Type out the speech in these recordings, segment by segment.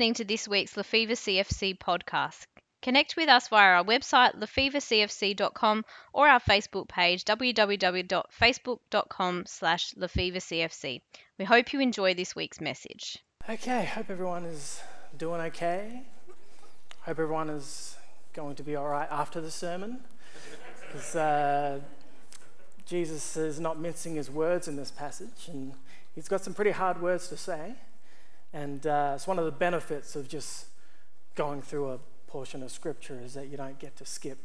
listening to this week's Lefevre CFC podcast. Connect with us via our website, lefevrecfc.com, or our Facebook page, www.facebook.com slash lefevrecfc. We hope you enjoy this week's message. Okay, hope everyone is doing okay. Hope everyone is going to be all right after the sermon. Because uh, Jesus is not mincing his words in this passage, and he's got some pretty hard words to say. And uh, it's one of the benefits of just going through a portion of scripture is that you don't get to skip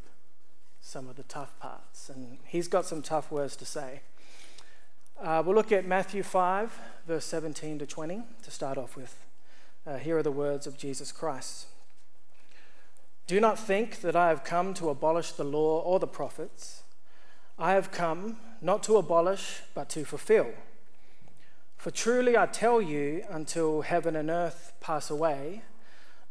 some of the tough parts. And he's got some tough words to say. Uh, we'll look at Matthew 5, verse 17 to 20 to start off with. Uh, here are the words of Jesus Christ. Do not think that I have come to abolish the law or the prophets. I have come not to abolish, but to fulfill. For truly I tell you, until heaven and earth pass away,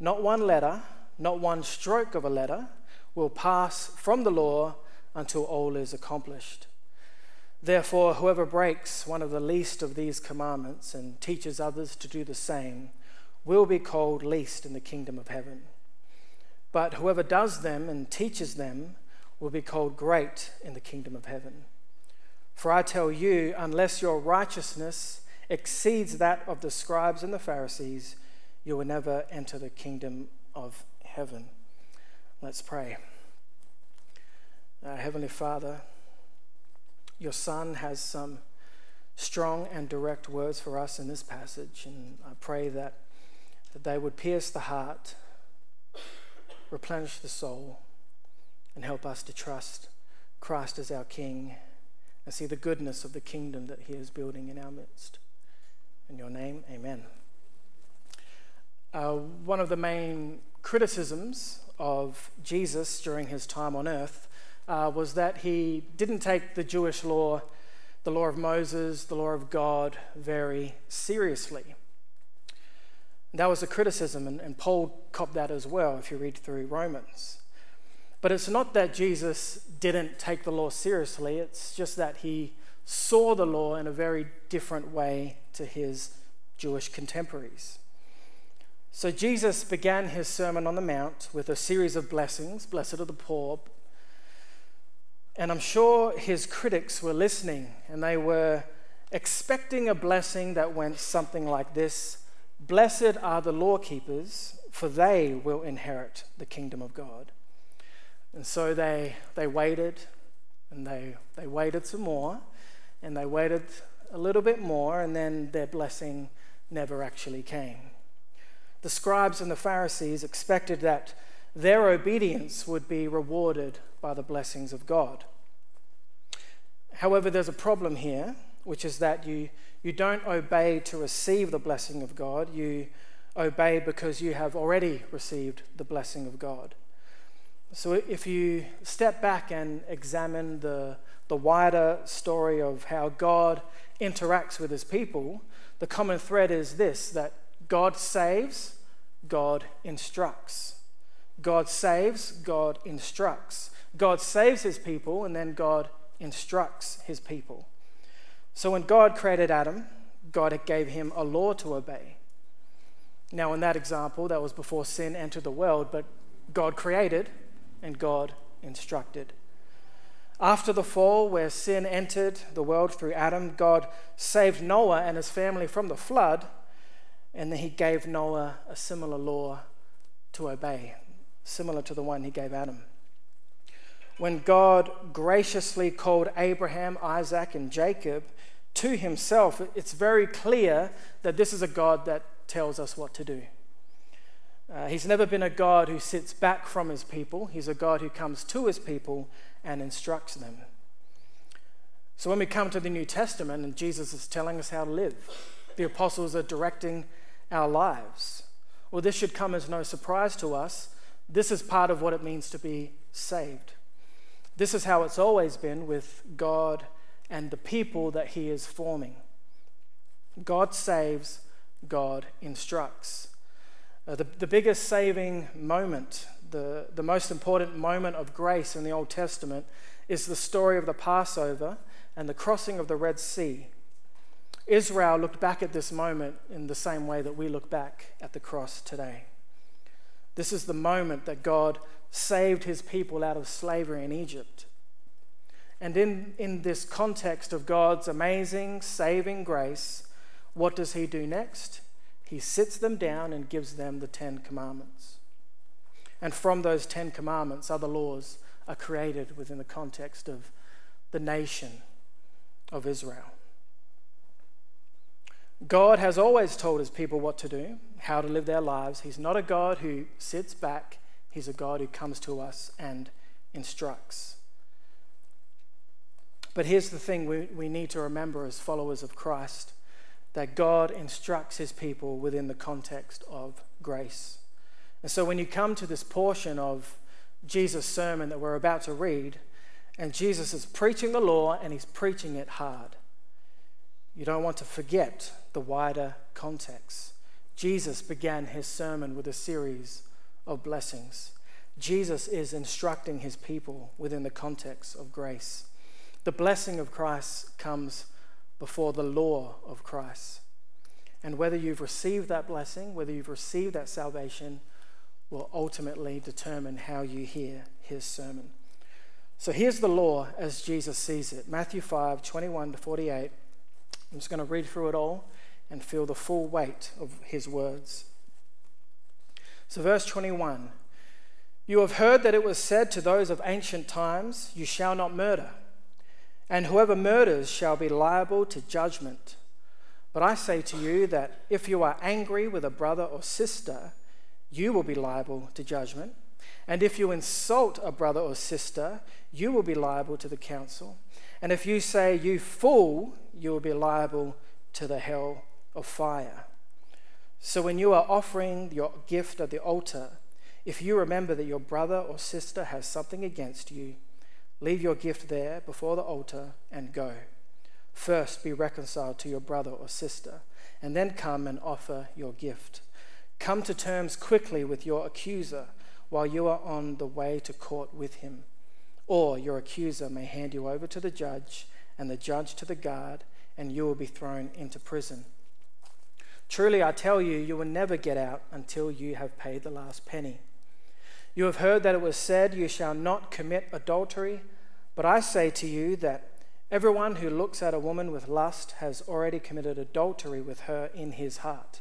not one letter, not one stroke of a letter will pass from the law until all is accomplished. Therefore, whoever breaks one of the least of these commandments and teaches others to do the same will be called least in the kingdom of heaven. But whoever does them and teaches them will be called great in the kingdom of heaven. For I tell you, unless your righteousness exceeds that of the scribes and the Pharisees, you will never enter the kingdom of heaven. Let's pray. Uh, Heavenly Father, your Son has some strong and direct words for us in this passage, and I pray that, that they would pierce the heart, replenish the soul, and help us to trust Christ as our King and see the goodness of the kingdom that He is building in our midst. In your name, amen. Uh, one of the main criticisms of Jesus during his time on earth uh, was that he didn't take the Jewish law, the law of Moses, the law of God, very seriously. That was a criticism, and, and Paul copped that as well if you read through Romans. But it's not that Jesus didn't take the law seriously, it's just that he saw the law in a very different way to his Jewish contemporaries. So Jesus began his Sermon on the Mount with a series of blessings Blessed are the poor. And I'm sure his critics were listening and they were expecting a blessing that went something like this Blessed are the law keepers, for they will inherit the kingdom of God. And so they, they waited and they, they waited some more and they waited a little bit more, and then their blessing never actually came. The scribes and the Pharisees expected that their obedience would be rewarded by the blessings of God. However, there's a problem here, which is that you, you don't obey to receive the blessing of God, you obey because you have already received the blessing of God. So if you step back and examine the, the wider story of how God interacts with his people, the common thread is this that God saves, God instructs. God saves, God instructs. God saves his people, and then God instructs his people. So when God created Adam, God gave him a law to obey. Now, in that example, that was before sin entered the world, but God created and God instructed. After the fall, where sin entered the world through Adam, God saved Noah and his family from the flood, and then he gave Noah a similar law to obey, similar to the one he gave Adam. When God graciously called Abraham, Isaac, and Jacob to himself, it's very clear that this is a God that tells us what to do. Uh, he's never been a God who sits back from his people. He's a God who comes to his people and instructs them. So when we come to the New Testament and Jesus is telling us how to live, the apostles are directing our lives. Well, this should come as no surprise to us. This is part of what it means to be saved. This is how it's always been with God and the people that He is forming. God saves, God instructs. Uh, the, the biggest saving moment the, the most important moment of grace in the Old Testament is the story of the Passover and the crossing of the Red Sea. Israel looked back at this moment in the same way that we look back at the cross today. This is the moment that God saved his people out of slavery in Egypt. And in, in this context of God's amazing saving grace, what does he do next? He sits them down and gives them the Ten Commandments. And from those Ten Commandments, other laws are created within the context of the nation of Israel. God has always told his people what to do, how to live their lives. He's not a God who sits back, he's a God who comes to us and instructs. But here's the thing we, we need to remember as followers of Christ that God instructs his people within the context of grace. And so when you come to this portion of Jesus' sermon that we're about to read, and Jesus is preaching the law and he's preaching it hard. You don't want to forget the wider context. Jesus began his sermon with a series of blessings. Jesus is instructing his people within the context of grace. The blessing of Christ comes before the law of Christ. And whether you've received that blessing, whether you've received that salvation, will ultimately determine how you hear his sermon. So here's the law as Jesus sees it Matthew 5 21 to 48. I'm just going to read through it all and feel the full weight of his words. So, verse 21 You have heard that it was said to those of ancient times, You shall not murder, and whoever murders shall be liable to judgment. But I say to you that if you are angry with a brother or sister, you will be liable to judgment. And if you insult a brother or sister, you will be liable to the council. And if you say, You fool, you will be liable to the hell of fire. So when you are offering your gift at the altar, if you remember that your brother or sister has something against you, leave your gift there before the altar and go. First be reconciled to your brother or sister, and then come and offer your gift. Come to terms quickly with your accuser while you are on the way to court with him. Or your accuser may hand you over to the judge, and the judge to the guard, and you will be thrown into prison. Truly, I tell you, you will never get out until you have paid the last penny. You have heard that it was said, You shall not commit adultery. But I say to you that everyone who looks at a woman with lust has already committed adultery with her in his heart.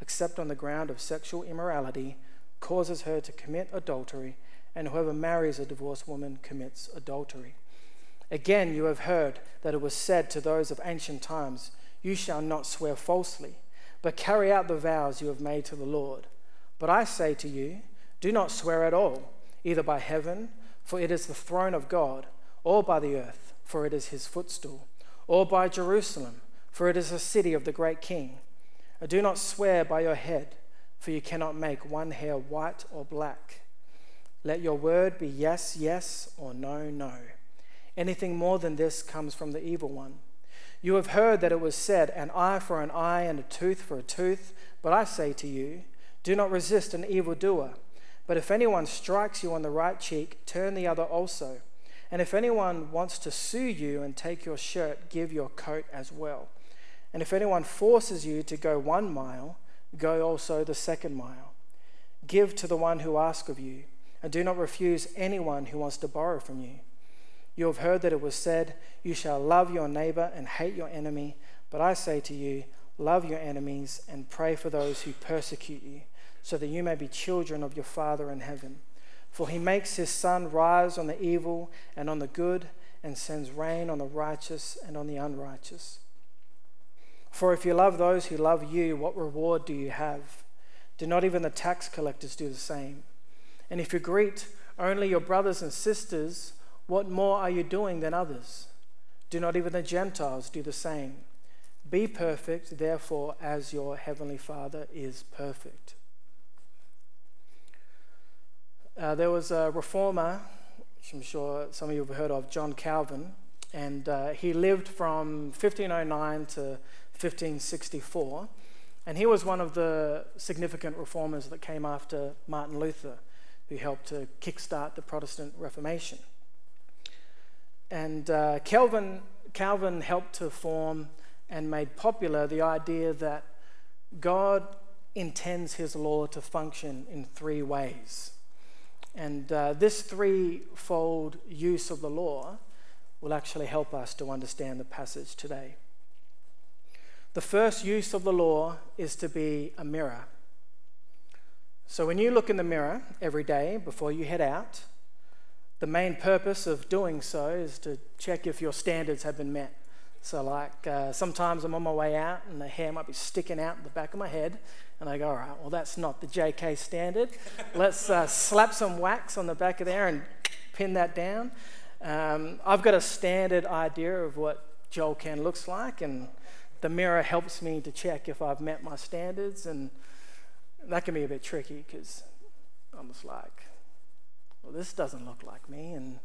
except on the ground of sexual immorality, causes her to commit adultery, and whoever marries a divorced woman commits adultery. Again, you have heard that it was said to those of ancient times, You shall not swear falsely, but carry out the vows you have made to the Lord. But I say to you, do not swear at all, either by heaven, for it is the throne of God, or by the earth, for it is his footstool, or by Jerusalem, for it is the city of the great king. Do not swear by your head for you cannot make one hair white or black. Let your word be yes, yes, or no, no. Anything more than this comes from the evil one. You have heard that it was said, an eye for an eye and a tooth for a tooth. But I say to you, do not resist an evildoer. But if anyone strikes you on the right cheek, turn the other also. And if anyone wants to sue you and take your shirt, give your coat as well. And if anyone forces you to go one mile, go also the second mile. Give to the one who asks of you, and do not refuse anyone who wants to borrow from you. You have heard that it was said, You shall love your neighbor and hate your enemy. But I say to you, love your enemies and pray for those who persecute you, so that you may be children of your Father in heaven. For he makes his sun rise on the evil and on the good, and sends rain on the righteous and on the unrighteous. For if you love those who love you, what reward do you have? Do not even the tax collectors do the same? And if you greet only your brothers and sisters, what more are you doing than others? Do not even the Gentiles do the same? Be perfect, therefore, as your heavenly Father is perfect. Uh, there was a reformer, which I'm sure some of you have heard of, John Calvin, and uh, he lived from 1509 to 1564. And he was one of the significant reformers that came after Martin Luther, who helped to kickstart the Protestant Reformation. And uh, Calvin, Calvin helped to form and made popular the idea that God intends his law to function in three ways. And uh, this threefold use of the law will actually help us to understand the passage today. The first use of the law is to be a mirror. So when you look in the mirror every day before you head out, the main purpose of doing so is to check if your standards have been met. So, like, uh, sometimes I'm on my way out and the hair might be sticking out the back of my head, and I go, all right, well, that's not the JK standard. Let's uh, slap some wax on the back of there and pin that down. Um, I've got a standard idea of what Joel Ken looks like, and the mirror helps me to check if I've met my standards, and that can be a bit tricky because I'm just like, well, this doesn't look like me. And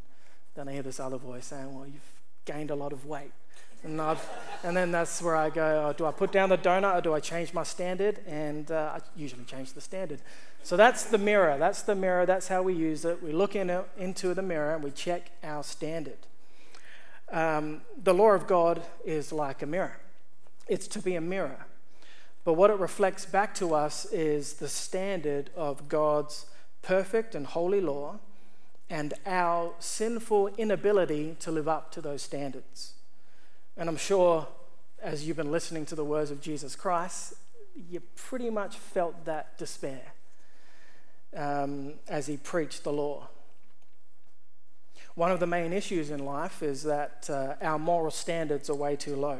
then I hear this other voice saying, well, you've gained a lot of weight. And, I've, and then that's where I go, oh, do I put down the donut or do I change my standard? And uh, I usually change the standard. So that's the mirror. That's the mirror. That's how we use it. We look in it, into the mirror and we check our standard. Um, the law of God is like a mirror, it's to be a mirror. But what it reflects back to us is the standard of God's perfect and holy law and our sinful inability to live up to those standards. And I'm sure as you've been listening to the words of Jesus Christ, you pretty much felt that despair um, as he preached the law. One of the main issues in life is that uh, our moral standards are way too low.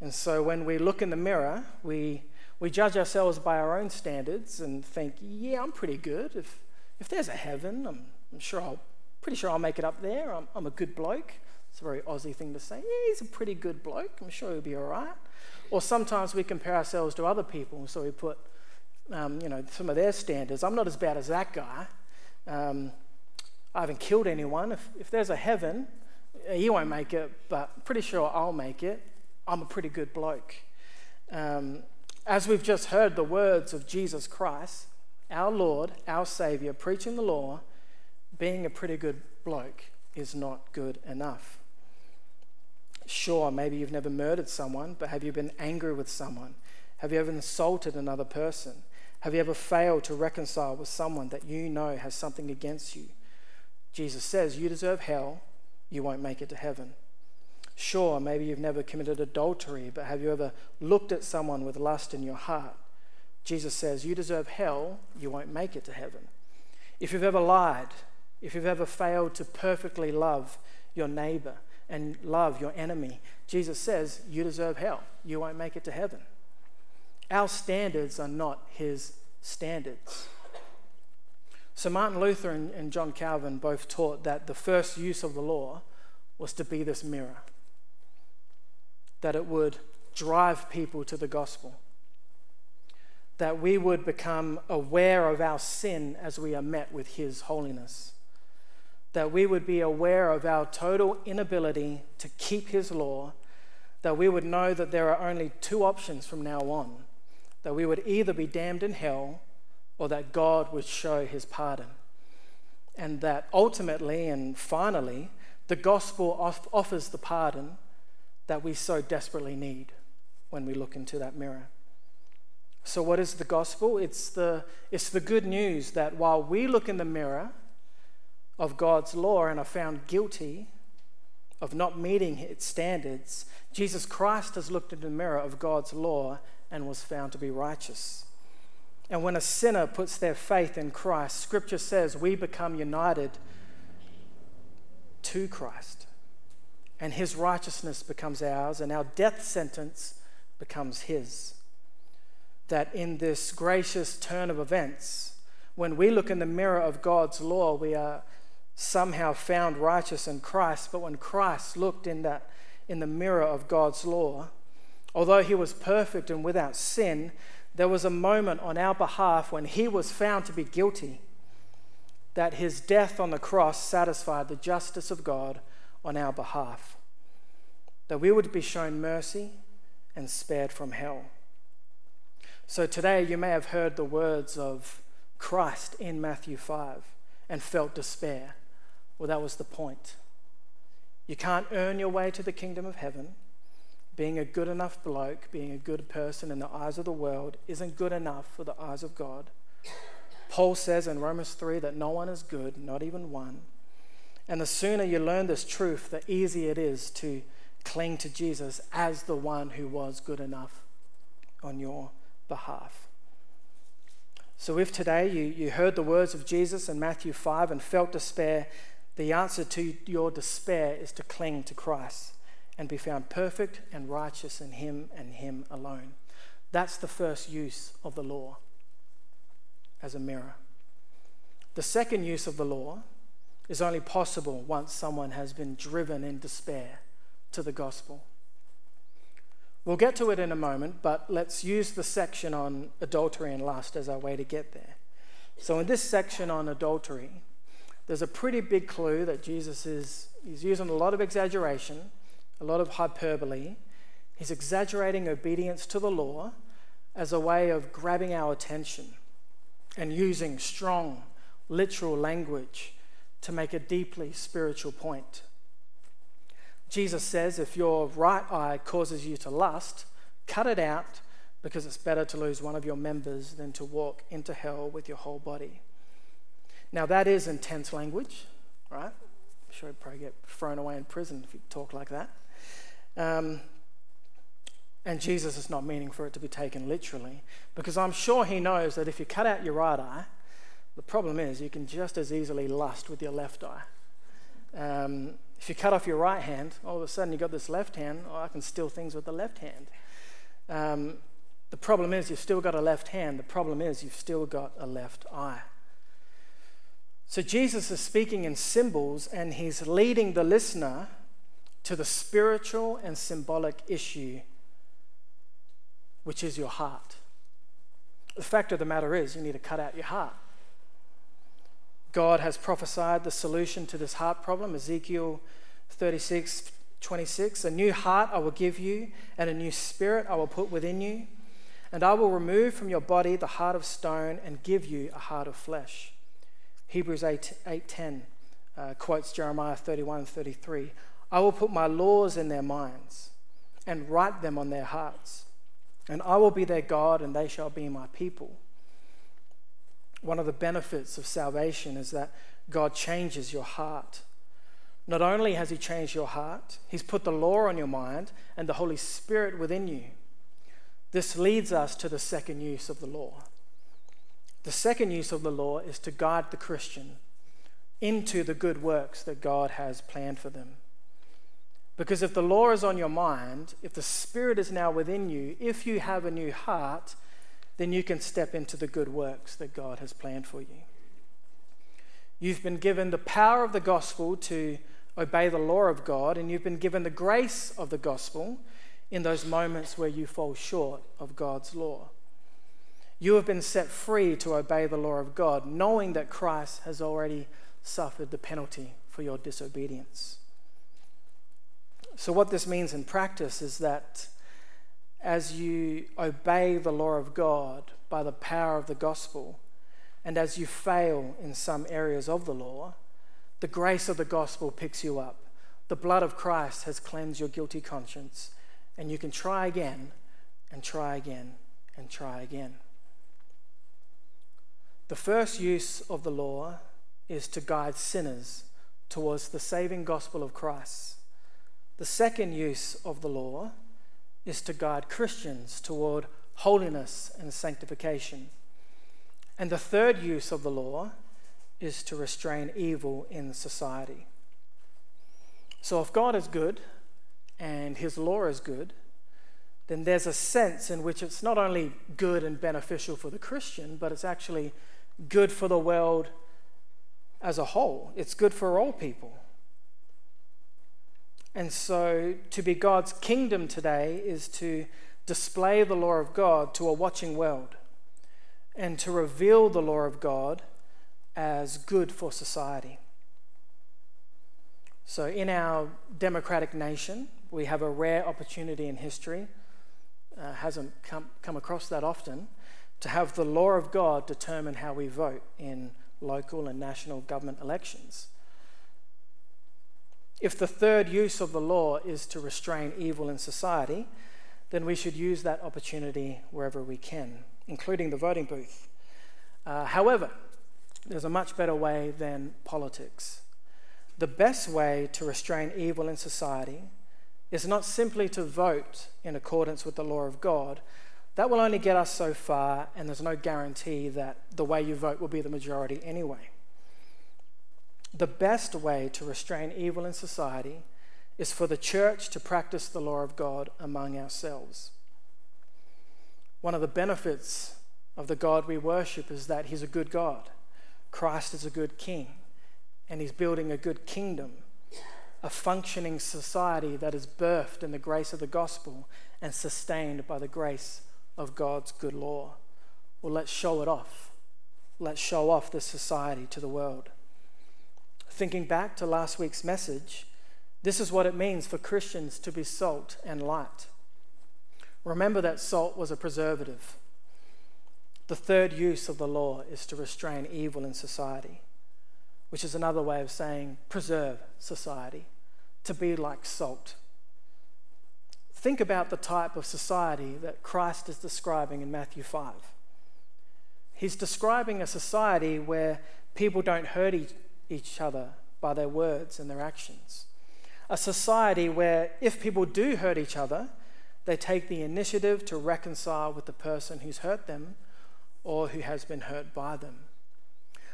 And so when we look in the mirror, we, we judge ourselves by our own standards and think, yeah, I'm pretty good. If, if there's a heaven, I'm, I'm sure I'll, pretty sure I'll make it up there. I'm, I'm a good bloke. It's a very Aussie thing to say. Yeah, he's a pretty good bloke. I'm sure he'll be all right. Or sometimes we compare ourselves to other people, so we put, um, you know, some of their standards. I'm not as bad as that guy. Um, I haven't killed anyone. If, if there's a heaven, he won't make it, but pretty sure I'll make it. I'm a pretty good bloke. Um, as we've just heard the words of Jesus Christ, our Lord, our Savior, preaching the law, being a pretty good bloke is not good enough. Sure, maybe you've never murdered someone, but have you been angry with someone? Have you ever insulted another person? Have you ever failed to reconcile with someone that you know has something against you? Jesus says, You deserve hell, you won't make it to heaven. Sure, maybe you've never committed adultery, but have you ever looked at someone with lust in your heart? Jesus says, You deserve hell, you won't make it to heaven. If you've ever lied, if you've ever failed to perfectly love your neighbor and love your enemy, Jesus says, You deserve hell. You won't make it to heaven. Our standards are not his standards. So, Martin Luther and, John Calvin both taught that the first use of the law was to be this mirror, that it would drive people to the gospel, that we would become aware of our sin as we are met with his holiness. That we would be aware of our total inability to keep His law, that we would know that there are only two options from now on. That we would either be damned in hell or that God would show His pardon. And that ultimately and finally, the gospel offers the pardon that we so desperately need when we look into that mirror. So, what is the gospel? It's the, it's the good news that while we look in the mirror, of God's law and are found guilty of not meeting its standards, Jesus Christ has looked in the mirror of God's law and was found to be righteous. And when a sinner puts their faith in Christ, Scripture says we become united to Christ. And his righteousness becomes ours, and our death sentence becomes his. That in this gracious turn of events, when we look in the mirror of God's law, we are somehow found righteous in Christ, but when Christ looked in that in the mirror of God's law, Although he was perfect and without sin, there was a moment on our behalf when he was found to be guilty, that his death on the cross satisfied the justice of God on our behalf, that we would be shown mercy and spared from hell. So today you may have heard the words of Christ in Matthew 5 and felt despair. Well, that was the point. You can't earn your way to the kingdom of heaven. Being a good enough bloke, being a good person in the eyes of the world, isn't good enough for the eyes of God. Paul says in Romans 3 that no one is good, not even one. And the sooner you learn this truth, the easier it is to cling to Jesus as the one who was good enough on your behalf. So, if today you, you heard the words of Jesus in Matthew 5 and felt despair, the answer to your despair is to cling to Christ and be found perfect and righteous in Him and Him alone. That's the first use of the law as a mirror. The second use of the law is only possible once someone has been driven in despair to the gospel. We'll get to it in a moment, but let's use the section on adultery and lust as our way to get there. So, in this section on adultery, there's a pretty big clue that Jesus is he's using a lot of exaggeration, a lot of hyperbole. He's exaggerating obedience to the law as a way of grabbing our attention and using strong, literal language to make a deeply spiritual point. Jesus says if your right eye causes you to lust, cut it out because it's better to lose one of your members than to walk into hell with your whole body. Now, that is intense language, right? I'm sure you'd probably get thrown away in prison if you talk like that. Um, and Jesus is not meaning for it to be taken literally, because I'm sure he knows that if you cut out your right eye, the problem is you can just as easily lust with your left eye. Um, if you cut off your right hand, all of a sudden you've got this left hand, oh, I can steal things with the left hand. Um, the problem is you've still got a left hand. The problem is you've still got a left eye. So Jesus is speaking in symbols and he's leading the listener to the spiritual and symbolic issue, which is your heart. The fact of the matter is, you need to cut out your heart. God has prophesied the solution to this heart problem, Ezekiel 36 26. A new heart I will give you, and a new spirit I will put within you. And I will remove from your body the heart of stone and give you a heart of flesh. Hebrews 8, 8.10 uh, quotes Jeremiah 31 33. I will put my laws in their minds and write them on their hearts. And I will be their God, and they shall be my people one of the benefits of salvation is that God changes your heart. Not only has He changed your heart, He's put the law on your mind and the Holy Spirit within you. This leads us to the second use of the law. The second use of the law is to guide the Christian into the good works that God has planned for them. Because if the law is on your mind, if the Spirit is now within you, if you have a new heart, then you can step into the good works that God has planned for you. You've been given the power of the gospel to obey the law of God, and you've been given the grace of the gospel in those moments where you fall short of God's law. You have been set free to obey the law of God, knowing that Christ has already suffered the penalty for your disobedience. So, what this means in practice is that as you obey the law of God by the power of the gospel, and as you fail in some areas of the law, the grace of the gospel picks you up. The blood of Christ has cleansed your guilty conscience, and you can try again and try again and try again. The first use of the law is to guide sinners towards the saving gospel of Christ. The second use of the law is to guide Christians toward holiness and sanctification. And the third use of the law is to restrain evil in society. So if God is good and his law is good, then there's a sense in which it's not only good and beneficial for the Christian, but it's actually good for the world as a whole. It's good for all people. And so, to be God's kingdom today is to display the law of God to a watching world and to reveal the law of God as good for society. So, in our democratic nation, we have a rare opportunity in history, uh, hasn't come, come across that often, to have the law of God determine how we vote in local and national government elections. If the third use of the law is to restrain evil in society, then we should use that opportunity wherever we can, including the voting booth. Uh, however, there's a much better way than politics. The best way to restrain evil in society is not simply to vote in accordance with the law of God. That will only get us so far, and there's no guarantee that the way you vote will be the majority anyway. The best way to restrain evil in society is for the church to practice the law of God among ourselves. One of the benefits of the God we worship is that He's a good God. Christ is a good King, and He's building a good kingdom, a functioning society that is birthed in the grace of the gospel and sustained by the grace of God's good law. Well, let's show it off. Let's show off this society to the world. Thinking back to last week's message, this is what it means for Christians to be salt and light. Remember that salt was a preservative. The third use of the law is to restrain evil in society, which is another way of saying preserve society, to be like salt. Think about the type of society that Christ is describing in Matthew 5. He's describing a society where people don't hurt each other by their words and their actions. A society where if people do hurt each other, they take the initiative to reconcile with the person who's hurt them or who has been hurt by them.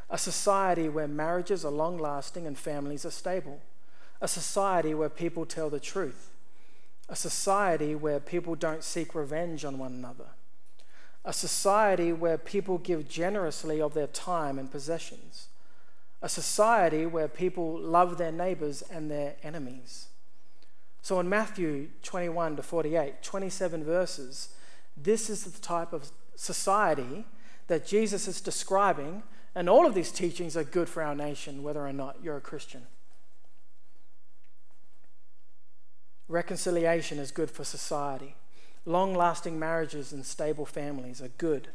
A society where marriages are long lasting and families are stable. A society where people tell the truth. A society where people don't seek revenge on one another. A society where people give generously of their time and possessions. A society where people love their neighbors and their enemies. So in Matthew 21 to 48, 27 verses, this is the type of society that Jesus is describing, and all of these teachings are good for our nation, whether or not you're a Christian. Reconciliation is good for society. Long lasting marriages and stable families are good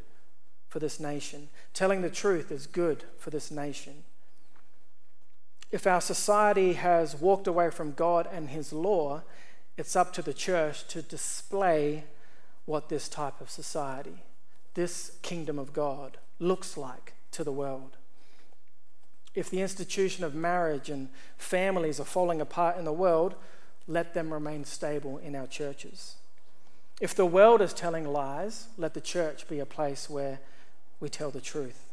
for this nation. Telling the truth is good for this nation. If our society has walked away from God and His law, it's up to the church to display what this type of society this kingdom of God looks like to the world. If the institution of marriage and families are falling apart in the world, let them remain stable in our churches. If the world is telling lies, let the church be a place where we tell the truth.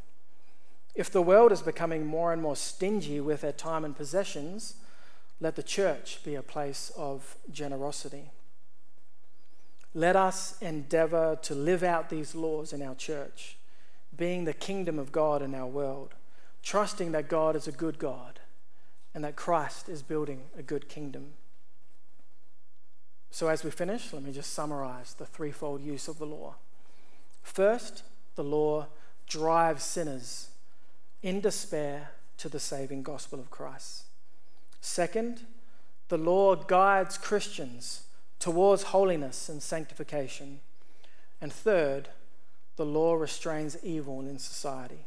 If the world is becoming more and more stingy with their time and possessions, let the church be a place of generosity. Let us endeavor to live out these laws in our church, being the kingdom of God in our world, trusting that God is a good God and that Christ is building a good kingdom. So, as we finish, let me just summarize the threefold use of the law. First, the law drives sinners in despair to the saving gospel of Christ. Second, the law guides Christians towards holiness and sanctification. And third, the law restrains evil in society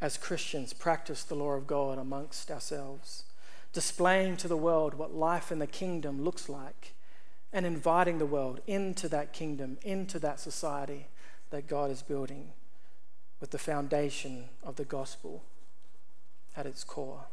as Christians practice the law of God amongst ourselves, displaying to the world what life in the kingdom looks like and inviting the world into that kingdom, into that society that God is building with the foundation of the gospel at its core.